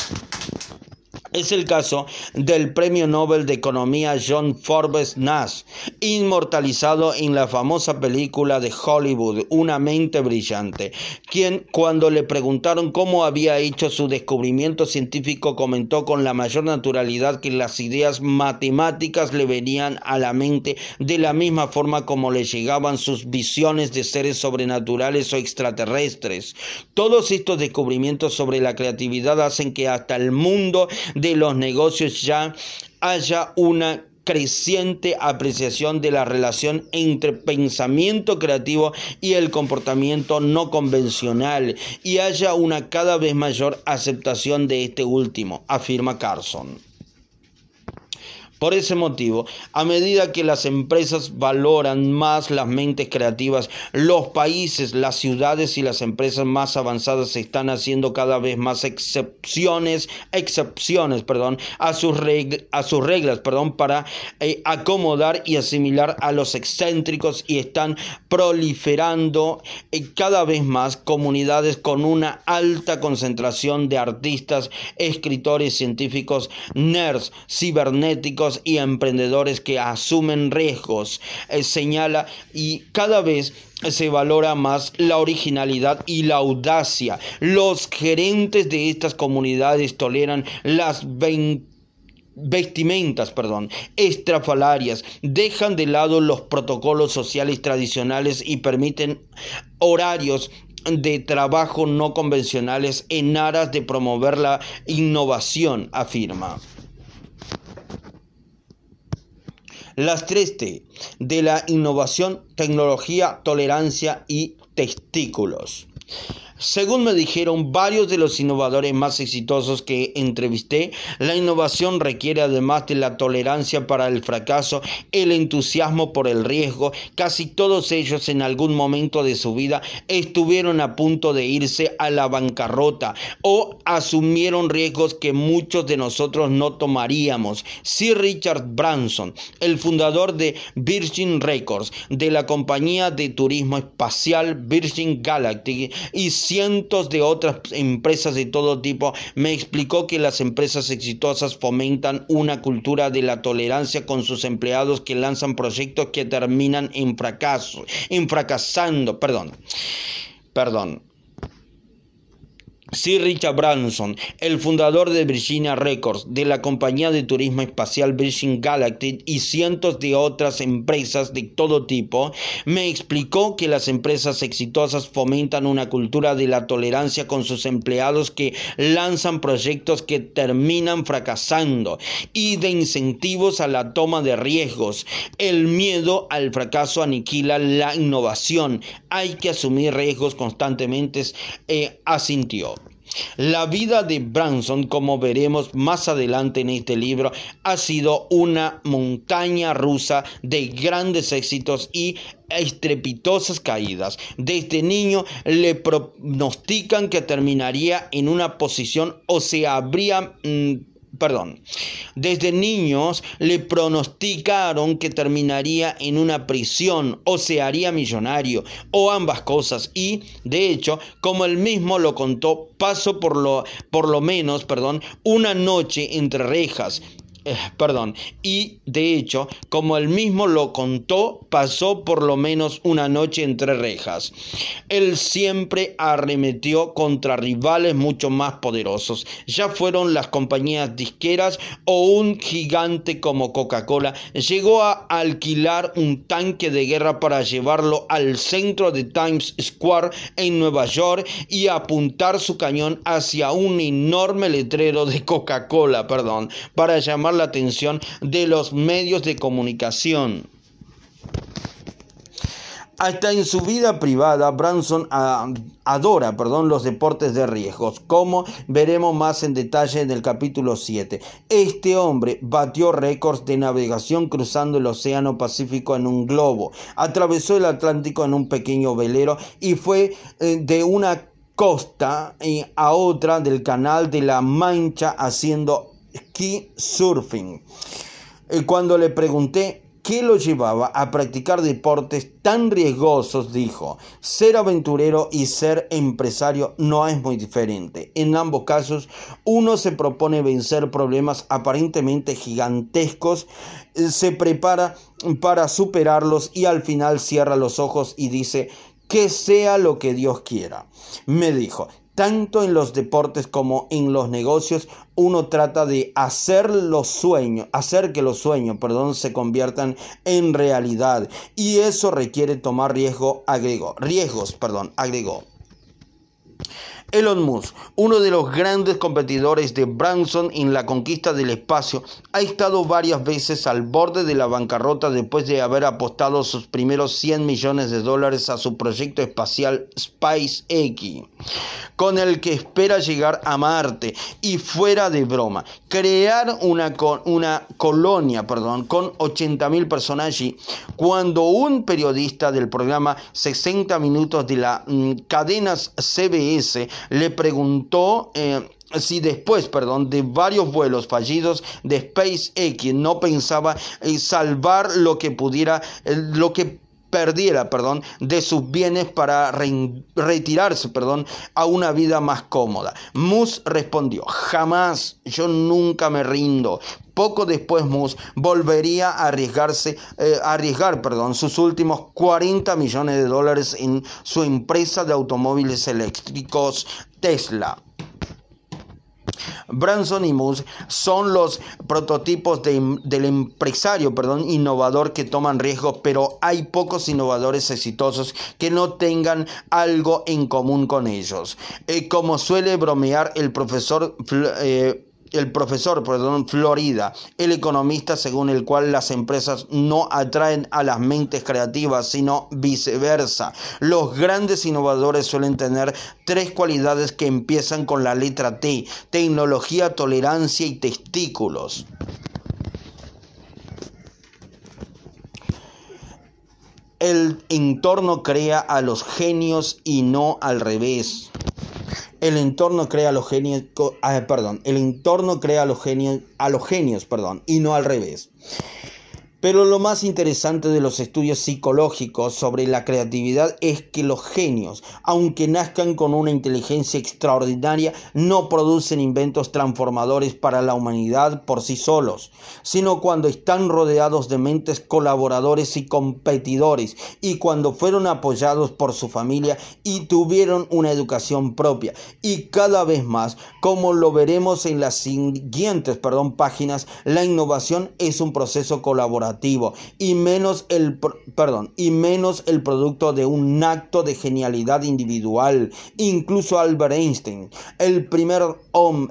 Es el caso del Premio Nobel de Economía John Forbes Nash, inmortalizado en la famosa película de Hollywood Una mente brillante, quien cuando le preguntaron cómo había hecho su descubrimiento científico comentó con la mayor naturalidad que las ideas matemáticas le venían a la mente de la misma forma como le llegaban sus visiones de seres sobrenaturales o extraterrestres. Todos estos descubrimientos sobre la creatividad hacen que hasta el mundo de los negocios ya haya una creciente apreciación de la relación entre pensamiento creativo y el comportamiento no convencional y haya una cada vez mayor aceptación de este último, afirma Carson. Por ese motivo, a medida que las empresas valoran más las mentes creativas, los países, las ciudades y las empresas más avanzadas están haciendo cada vez más excepciones, excepciones, perdón, a sus, reglas, perdón, para eh, acomodar y asimilar a los excéntricos y están proliferando eh, cada vez más comunidades con una alta concentración de artistas, escritores, científicos, nerds, cibernéticos y emprendedores que asumen riesgos, eh, señala, y cada vez se valora más la originalidad y la audacia. Los gerentes de estas comunidades toleran las vestimentas, perdón, estrafalarias, dejan de lado los protocolos sociales tradicionales y permiten horarios de trabajo no convencionales en aras de promover la innovación, afirma. Las tres T de la innovación, tecnología, tolerancia y testículos. Según me dijeron varios de los innovadores más exitosos que entrevisté, la innovación requiere además de la tolerancia para el fracaso, el entusiasmo por el riesgo. Casi todos ellos en algún momento de su vida estuvieron a punto de irse a la bancarrota o asumieron riesgos que muchos de nosotros no tomaríamos. Sir Richard Branson, el fundador de Virgin Records, de la compañía de turismo espacial Virgin Galactic y cientos de otras empresas de todo tipo, me explicó que las empresas exitosas fomentan una cultura de la tolerancia con sus empleados que lanzan proyectos que terminan en fracaso, en fracasando, perdón. Perdón, Sir Richard Branson, el fundador de Virginia Records, de la compañía de turismo espacial Virgin Galactic y cientos de otras empresas de todo tipo, me explicó que las empresas exitosas fomentan una cultura de la tolerancia con sus empleados que lanzan proyectos que terminan fracasando y de incentivos a la toma de riesgos. El miedo al fracaso aniquila la innovación. Hay que asumir riesgos constantemente, eh, asintió. La vida de Branson, como veremos más adelante en este libro, ha sido una montaña rusa de grandes éxitos y estrepitosas caídas. Desde niño le pronostican que terminaría en una posición o se habría... Mm, perdón, desde niños le pronosticaron que terminaría en una prisión o se haría millonario o ambas cosas. Y de hecho como él mismo lo contó pasó por lo por lo menos perdón una noche entre rejas eh, perdón, y de hecho, como él mismo lo contó, pasó por lo menos una noche entre rejas. Él siempre arremetió contra rivales mucho más poderosos, ya fueron las compañías disqueras o un gigante como Coca-Cola, llegó a alquilar un tanque de guerra para llevarlo al centro de Times Square en Nueva York y apuntar su cañón hacia un enorme letrero de Coca-Cola, perdón, para llamar la atención de los medios de comunicación. Hasta en su vida privada, Branson adora perdón, los deportes de riesgos, como veremos más en detalle en el capítulo 7. Este hombre batió récords de navegación cruzando el Océano Pacífico en un globo, atravesó el Atlántico en un pequeño velero y fue eh, de una costa eh, a otra del canal de la Mancha haciendo ski surfing. Eh, cuando le pregunté qué lo llevaba a practicar deportes tan riesgosos, dijo, ser aventurero y ser empresario no es muy diferente. En ambos casos, uno se propone vencer problemas aparentemente gigantescos, eh, se prepara para superarlos y al final cierra los ojos y dice, que sea lo que Dios quiera. Me dijo, tanto en los deportes como en los negocios, uno trata de hacer los sueños, hacer que los sueños, perdón, se conviertan en realidad. Y eso requiere tomar riesgo, agregó. Riesgos, perdón, agregó. Elon Musk, uno de los grandes competidores de Branson en la conquista del espacio, ha estado varias veces al borde de la bancarrota después de haber apostado sus primeros 100 millones de dólares a su proyecto espacial SpaceX, con el que espera llegar a Marte. Y fuera de broma, crear una, una colonia perdón, con 80.000 personas allí, cuando un periodista del programa 60 Minutos de la mm, cadenas CBS le preguntó eh, si después, perdón, de varios vuelos fallidos de SpaceX no pensaba en salvar lo que pudiera, eh, lo que perdiera, perdón, de sus bienes para retirarse, perdón, a una vida más cómoda. Mus respondió, jamás, yo nunca me rindo. Poco después Mus volvería a arriesgarse, eh, a arriesgar, perdón, sus últimos 40 millones de dólares en su empresa de automóviles eléctricos Tesla. Branson y Moose son los prototipos del empresario perdón, innovador que toman riesgos, pero hay pocos innovadores exitosos que no tengan algo en común con ellos. Eh, como suele bromear el profesor eh, el profesor, perdón, Florida, el economista según el cual las empresas no atraen a las mentes creativas, sino viceversa. Los grandes innovadores suelen tener tres cualidades que empiezan con la letra T, tecnología, tolerancia y testículos. El entorno crea a los genios y no al revés. El entorno crea a los genios, ah, perdón, el entorno crea a los genios, a los genios, perdón, y no al revés. Pero lo más interesante de los estudios psicológicos sobre la creatividad es que los genios, aunque nazcan con una inteligencia extraordinaria, no producen inventos transformadores para la humanidad por sí solos, sino cuando están rodeados de mentes colaboradores y competidores, y cuando fueron apoyados por su familia y tuvieron una educación propia. Y cada vez más, como lo veremos en las siguientes perdón, páginas, la innovación es un proceso colaborativo y menos el perdón, y menos el producto de un acto de genialidad individual. Incluso Albert Einstein, el primer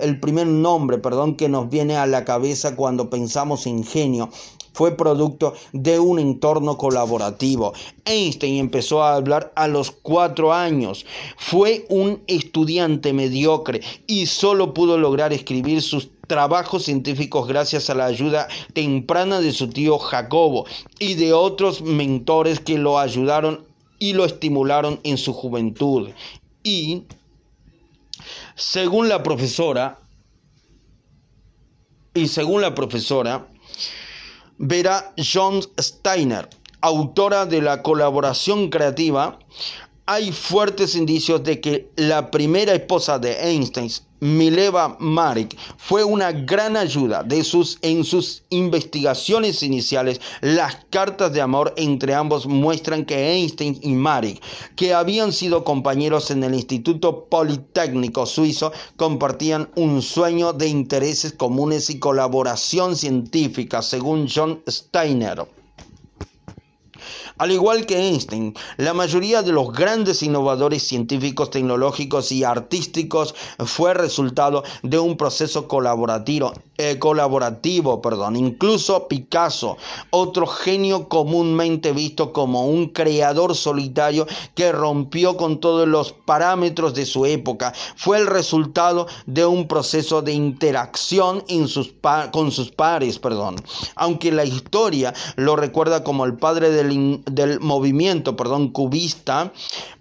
el primer nombre, perdón, que nos viene a la cabeza cuando pensamos en genio, fue producto de un entorno colaborativo. Einstein empezó a hablar a los cuatro años. Fue un estudiante mediocre y solo pudo lograr escribir sus trabajos científicos gracias a la ayuda temprana de su tío Jacobo y de otros mentores que lo ayudaron y lo estimularon en su juventud. Y, según la profesora, y según la profesora, Vera John Steiner, autora de la colaboración creativa, hay fuertes indicios de que la primera esposa de Einstein, Mileva Marek, fue una gran ayuda de sus, en sus investigaciones iniciales. Las cartas de amor entre ambos muestran que Einstein y Marek, que habían sido compañeros en el Instituto Politécnico Suizo, compartían un sueño de intereses comunes y colaboración científica, según John Steiner. Al igual que Einstein, la mayoría de los grandes innovadores científicos, tecnológicos y artísticos fue resultado de un proceso colaborativo, eh, colaborativo, perdón. Incluso Picasso, otro genio comúnmente visto como un creador solitario que rompió con todos los parámetros de su época, fue el resultado de un proceso de interacción con sus pares, perdón. Aunque la historia lo recuerda como el padre del del movimiento perdón, cubista,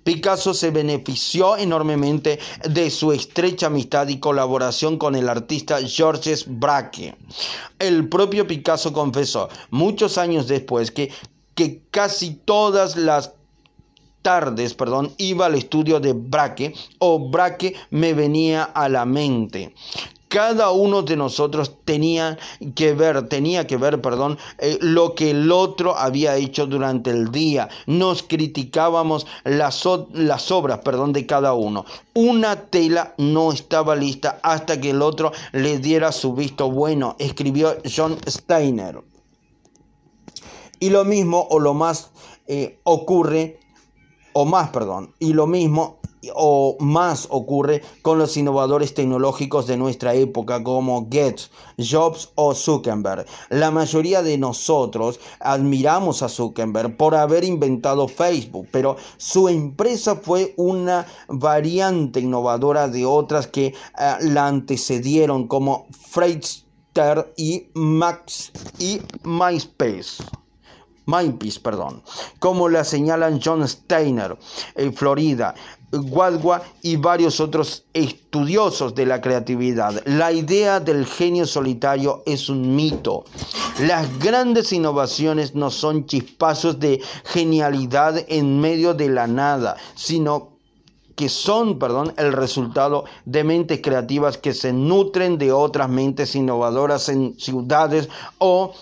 Picasso se benefició enormemente de su estrecha amistad y colaboración con el artista Georges Braque. El propio Picasso confesó muchos años después que, que casi todas las tardes, perdón, iba al estudio de Braque o Braque me venía a la mente cada uno de nosotros tenía que ver, tenía que ver, perdón, eh, lo que el otro había hecho durante el día. Nos criticábamos las, las obras, perdón, de cada uno. Una tela no estaba lista hasta que el otro le diera su visto bueno, escribió John Steiner. Y lo mismo o lo más eh, ocurre, o más, perdón, y lo mismo o más ocurre con los innovadores tecnológicos de nuestra época como Gates, Jobs o Zuckerberg. La mayoría de nosotros admiramos a Zuckerberg por haber inventado Facebook, pero su empresa fue una variante innovadora de otras que eh, la antecedieron como Friendster y Max y MySpace. MySpace, perdón, como la señalan John Steiner, en Florida, Guadua y varios otros estudiosos de la creatividad. La idea del genio solitario es un mito. Las grandes innovaciones no son chispazos de genialidad en medio de la nada, sino que son, perdón, el resultado de mentes creativas que se nutren de otras mentes innovadoras en ciudades o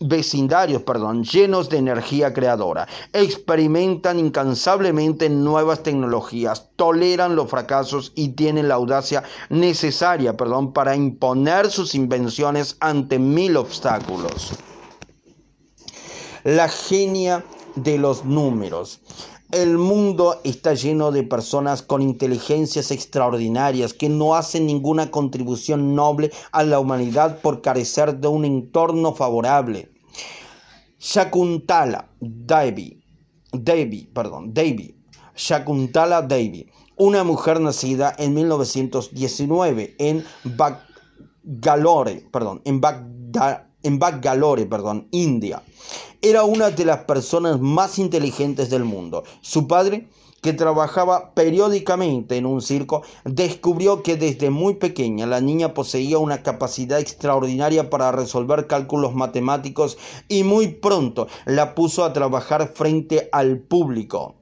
vecindarios, perdón, llenos de energía creadora. Experimentan incansablemente nuevas tecnologías, toleran los fracasos y tienen la audacia necesaria, perdón, para imponer sus invenciones ante mil obstáculos. La genia de los números. El mundo está lleno de personas con inteligencias extraordinarias que no hacen ninguna contribución noble a la humanidad por carecer de un entorno favorable. Shakuntala Devi, Devi, perdón, Devi, Shakuntala Devi, una mujer nacida en 1919 en Bangalore, perdón, en Bangalore, perdón, India. Era una de las personas más inteligentes del mundo. Su padre, que trabajaba periódicamente en un circo, descubrió que desde muy pequeña la niña poseía una capacidad extraordinaria para resolver cálculos matemáticos y muy pronto la puso a trabajar frente al público.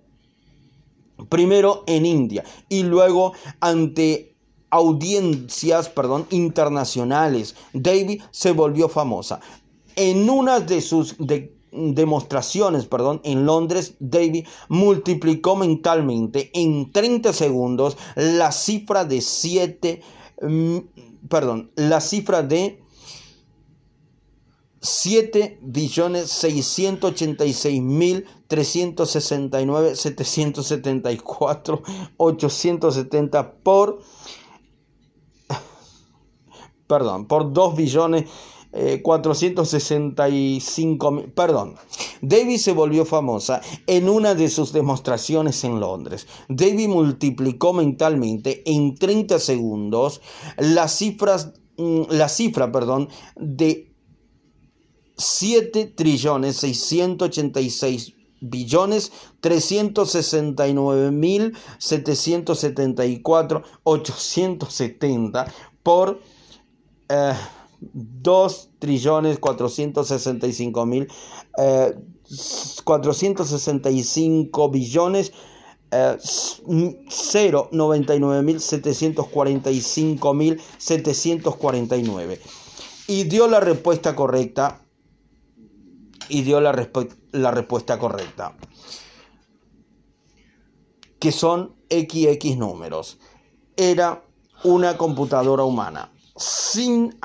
Primero en India y luego ante audiencias perdón, internacionales. David se volvió famosa. En una de sus demostraciones perdón, en Londres, David multiplicó mentalmente en 30 segundos la cifra de 7, mm, perdón, la cifra de 7 billones 686 mil 369 774 870 por perdón, por 2 billones 465 eh, perdón. David se volvió famosa en una de sus demostraciones en Londres. David multiplicó mentalmente en 30 segundos las cifras, mm, la cifra, perdón, de 7 trillones 686 billones 369 mil 774 870 por 2 trillones 465 mil 465 eh, billones eh, 099.745.749 y dio la respuesta correcta y dio la, la respuesta correcta que son XX números. Era una computadora humana sin,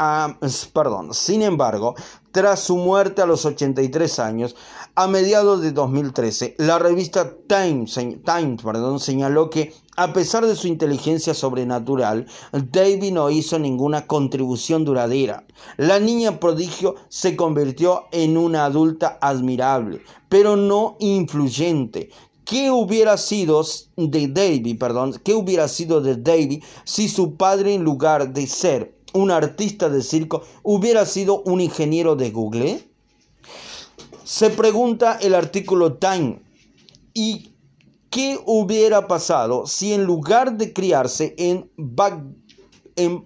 perdón, sin embargo, tras su muerte a los 83 años, a mediados de 2013, la revista Times, Times perdón, señaló que, a pesar de su inteligencia sobrenatural, David no hizo ninguna contribución duradera. La niña prodigio se convirtió en una adulta admirable, pero no influyente, ¿Qué hubiera sido de David, perdón, qué hubiera sido de David si su padre en lugar de ser un artista de circo hubiera sido un ingeniero de Google? Se pregunta el artículo Time. ¿Y qué hubiera pasado si en lugar de criarse en,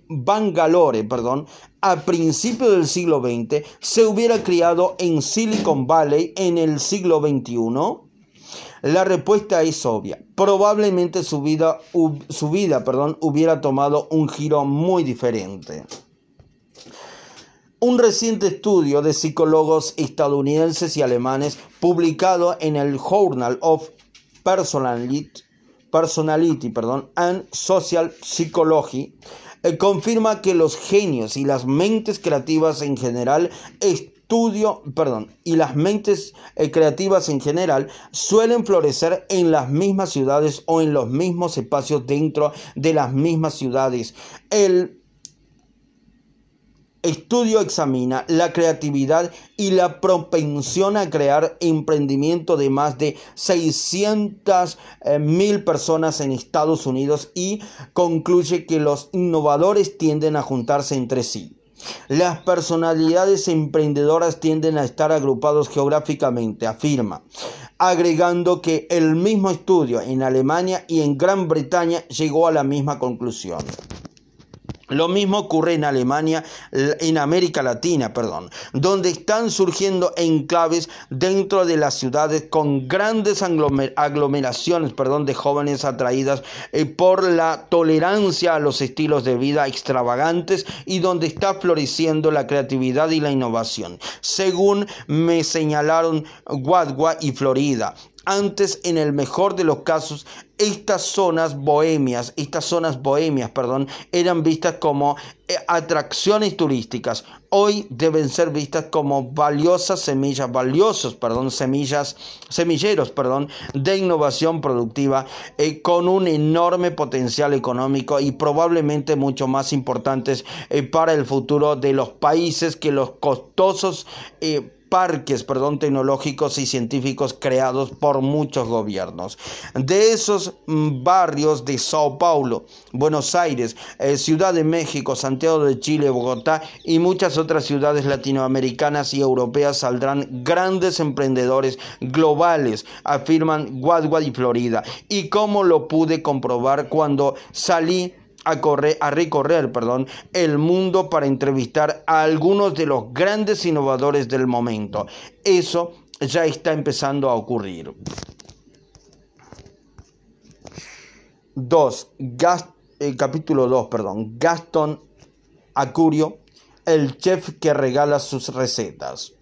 Bangalore, perdón, a principios del siglo XX, se hubiera criado en Silicon Valley en el siglo XXI? La respuesta es obvia. Probablemente su vida, su vida perdón, hubiera tomado un giro muy diferente. Un reciente estudio de psicólogos estadounidenses y alemanes publicado en el Journal of Personality, Personality and Social Psychology eh, confirma que los genios y las mentes creativas en general estudio, perdón, y las mentes eh, creativas en general suelen florecer en las mismas ciudades o en los mismos espacios dentro de las mismas ciudades. El estudio examina la creatividad y la propensión a crear emprendimiento de más de 600 eh, mil personas en Estados Unidos y concluye que los innovadores tienden a juntarse entre sí. Las personalidades emprendedoras tienden a estar agrupados geográficamente, afirma, agregando que el mismo estudio en Alemania y en Gran Bretaña llegó a la misma conclusión. Lo mismo ocurre en Alemania, en América Latina, perdón, donde están surgiendo enclaves dentro de las ciudades con grandes aglomeraciones, perdón, de jóvenes atraídas eh, por la tolerancia a los estilos de vida extravagantes y donde está floreciendo la creatividad y la innovación. Según me señalaron Guadua y Florida, antes, en el mejor de los casos, estas zonas bohemias, estas zonas bohemias, perdón, eran vistas como eh, atracciones turísticas. Hoy deben ser vistas como valiosas semillas, valiosos, perdón, semillas, semilleros, perdón, de innovación productiva eh, con un enorme potencial económico y probablemente mucho más importantes eh, para el futuro de los países que los costosos parques, perdón, tecnológicos y científicos creados por muchos gobiernos. De esos mm, barrios de Sao Paulo, Buenos Aires, eh, Ciudad de México, Santiago de Chile, Bogotá y muchas otras ciudades latinoamericanas y europeas saldrán grandes emprendedores globales, afirman Guadua y Florida. Y cómo lo pude comprobar cuando salí a, correr, a recorrer perdón, el mundo para entrevistar a algunos de los grandes innovadores del momento. Eso ya está empezando a ocurrir. 2. Eh, capítulo 2, perdón. Gaston Acurio, el chef que regala sus recetas.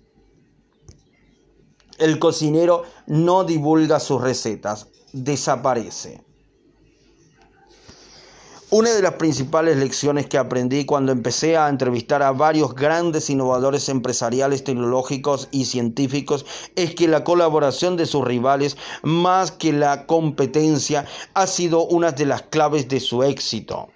El cocinero no divulga sus recetas, desaparece. Una de las principales lecciones que aprendí cuando empecé a entrevistar a varios grandes innovadores empresariales, tecnológicos y científicos es que la colaboración de sus rivales, más que la competencia, ha sido una de las claves de su éxito.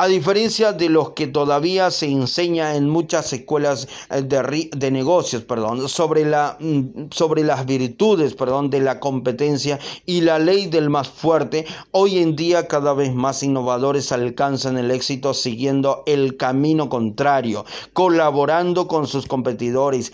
A diferencia de los que todavía se enseña en muchas escuelas eh, de, negocios, perdón, sobre, la, mm, sobre las virtudes, perdón, de la competencia y la ley del más fuerte, hoy en día cada vez más innovadores alcanzan el éxito siguiendo el camino contrario, colaborando con sus competidores,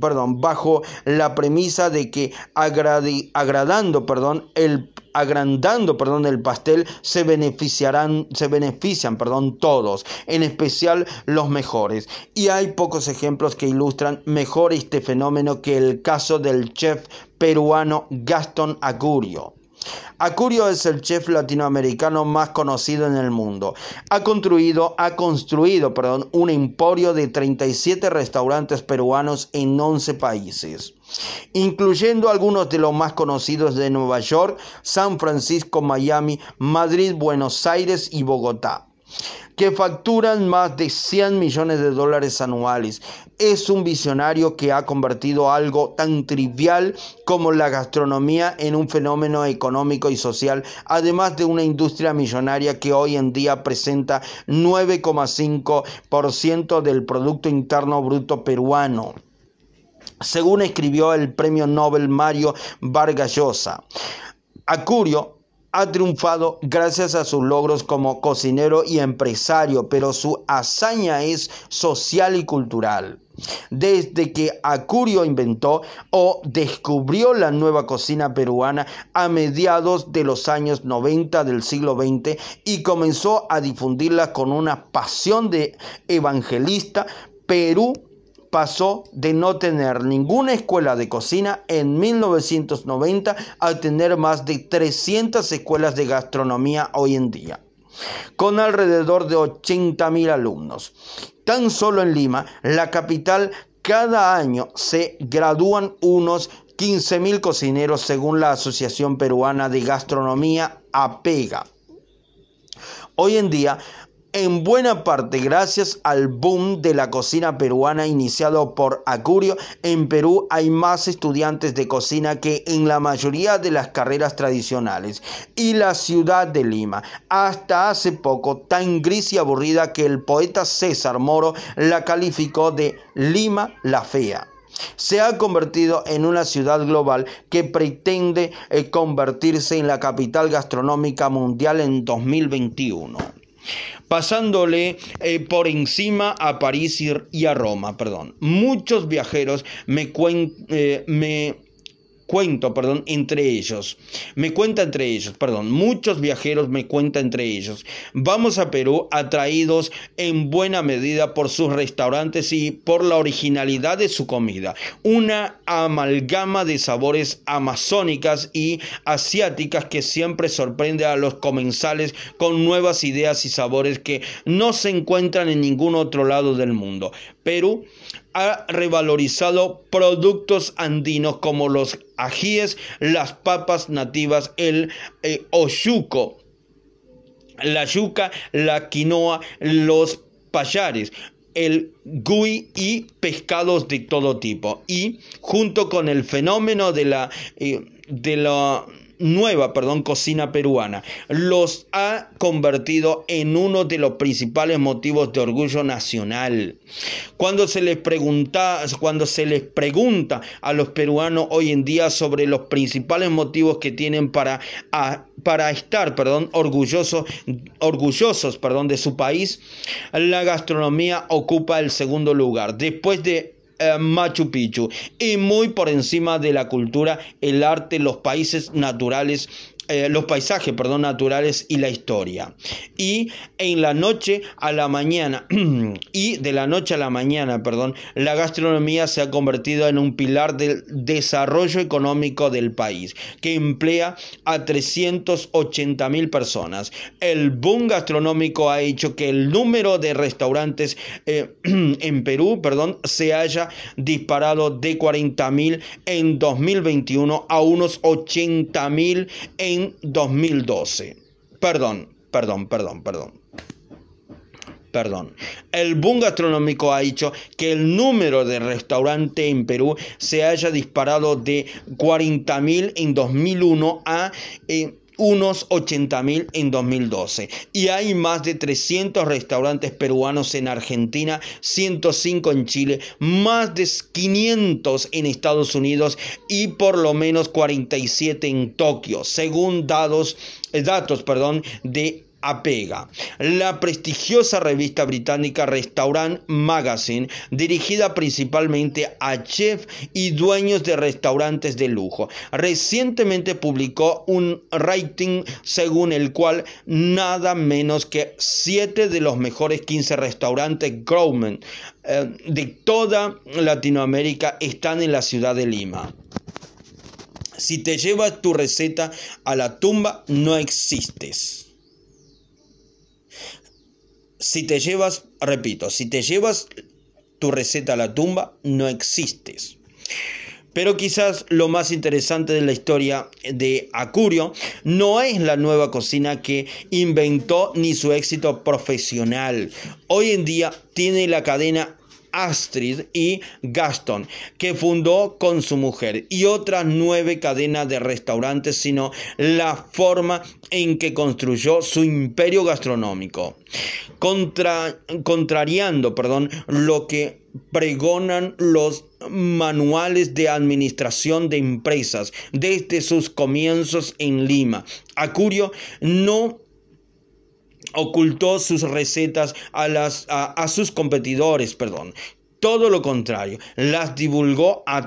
perdón, bajo la premisa de que agradando, perdón, el agrandando, perdón, el pastel, se beneficiarán, se benefician, perdón, todos, en especial los mejores. Y hay pocos ejemplos que ilustran mejor este fenómeno que el caso del chef peruano Gaston Agurio. Acurio es el chef latinoamericano más conocido en el mundo. Ha construido, ha construido perdón, un emporio de 37 restaurantes peruanos en 11 países, incluyendo algunos de los más conocidos de Nueva York, San Francisco, Miami, Madrid, Buenos Aires y Bogotá que facturan más de 100 millones de dólares anuales. Es un visionario que ha convertido algo tan trivial como la gastronomía en un fenómeno económico y social, además de una industria millonaria que hoy en día presenta 9,5% del Producto Interno Bruto peruano según escribió el premio Nobel Mario Vargas Llosa. Acurio ha triunfado gracias a sus logros como cocinero y empresario, pero su hazaña es social y cultural. Desde que Acurio inventó o descubrió la nueva cocina peruana a mediados de los años 90 del siglo XX y comenzó a difundirla con una pasión de evangelista, Perú pasó de no tener ninguna escuela de cocina en 1990 a tener más de 300 escuelas de gastronomía hoy en día, con alrededor de 80.000 alumnos. Tan solo en Lima, la capital, cada año se gradúan unos 15.000 cocineros según la Asociación Peruana de Gastronomía APEGA. Hoy en día en buena parte gracias al boom de la cocina peruana iniciado por Acurio, en Perú hay más estudiantes de cocina que en la mayoría de las carreras tradicionales. Y la ciudad de Lima, hasta hace poco tan gris y aburrida que el poeta César Moro la calificó de Lima la Fea. Se ha convertido en una ciudad global que pretende eh, convertirse en la capital gastronómica mundial en 2021 pasándole eh, por encima a París y, a Roma, perdón. Muchos viajeros me, eh, me cuento, perdón, entre ellos. Me cuenta entre ellos, perdón. Muchos viajeros me cuenta entre ellos. Vamos a Perú atraídos en buena medida por sus restaurantes y por la originalidad de su comida. Una amalgama de sabores amazónicas y asiáticas que siempre sorprende a los comensales con nuevas ideas y sabores que no se encuentran en ningún otro lado del mundo. Perú ha revalorizado productos andinos como los ajíes, las papas nativas, el eh, la yuca, la quinoa, los payares el gui y pescados de todo tipo. Y junto con el fenómeno de la, eh, de la nueva, perdón, cocina peruana. Los ha convertido en uno de los principales motivos de orgullo nacional. Cuando se les pregunta, cuando se les pregunta a los peruanos hoy en día sobre los principales motivos que tienen para, para estar, perdón, orgullosos, orgullosos, perdón, de su país, la gastronomía ocupa el segundo lugar. Después de Machu Picchu y muy por encima de la cultura, el arte, los países naturales eh, los paisajes, perdón, naturales y la historia. Y en la noche a la mañana, y de la noche a la mañana, perdón, la gastronomía se ha convertido en un pilar del desarrollo económico del país, que emplea a 380 mil personas. El boom gastronómico ha hecho que el número de restaurantes eh, en Perú, perdón, se haya disparado de 40 mil en 2021 a unos 80 mil en 2012. Perdón, perdón, perdón, perdón. Perdón. El boom gastronómico ha hecho que el número de restaurantes en Perú se haya disparado de 40.000 en 2001 a eh, unos 80 mil en 2012. Y hay más de 300 restaurantes peruanos en Argentina, 105 en Chile, más de 500 en Estados Unidos y por lo menos 47 en Tokio, según datos, datos perdón, de apega. La prestigiosa revista británica Restaurant Magazine, dirigida principalmente a chefs y dueños de restaurantes de lujo, recientemente publicó un rating según el cual nada menos que 7 de los mejores 15 restaurantes Growman eh, de toda Latinoamérica están en la ciudad de Lima. Si te llevas tu receta a la tumba, no existes. Si te llevas, repito, si te llevas tu receta a la tumba, no existes. Pero quizás lo más interesante de la historia de Acurio no es la nueva cocina que inventó ni su éxito profesional. Hoy en día tiene la cadena Astrid y Gaston, que fundó con su mujer, y otras nueve cadenas de restaurantes, sino la forma en que construyó su imperio gastronómico, Contra, contrariando perdón, lo que pregonan los manuales de administración de empresas desde sus comienzos en Lima. Acurio no ocultó sus recetas a, las, a, sus competidores, perdón. Todo lo contrario, las divulgó a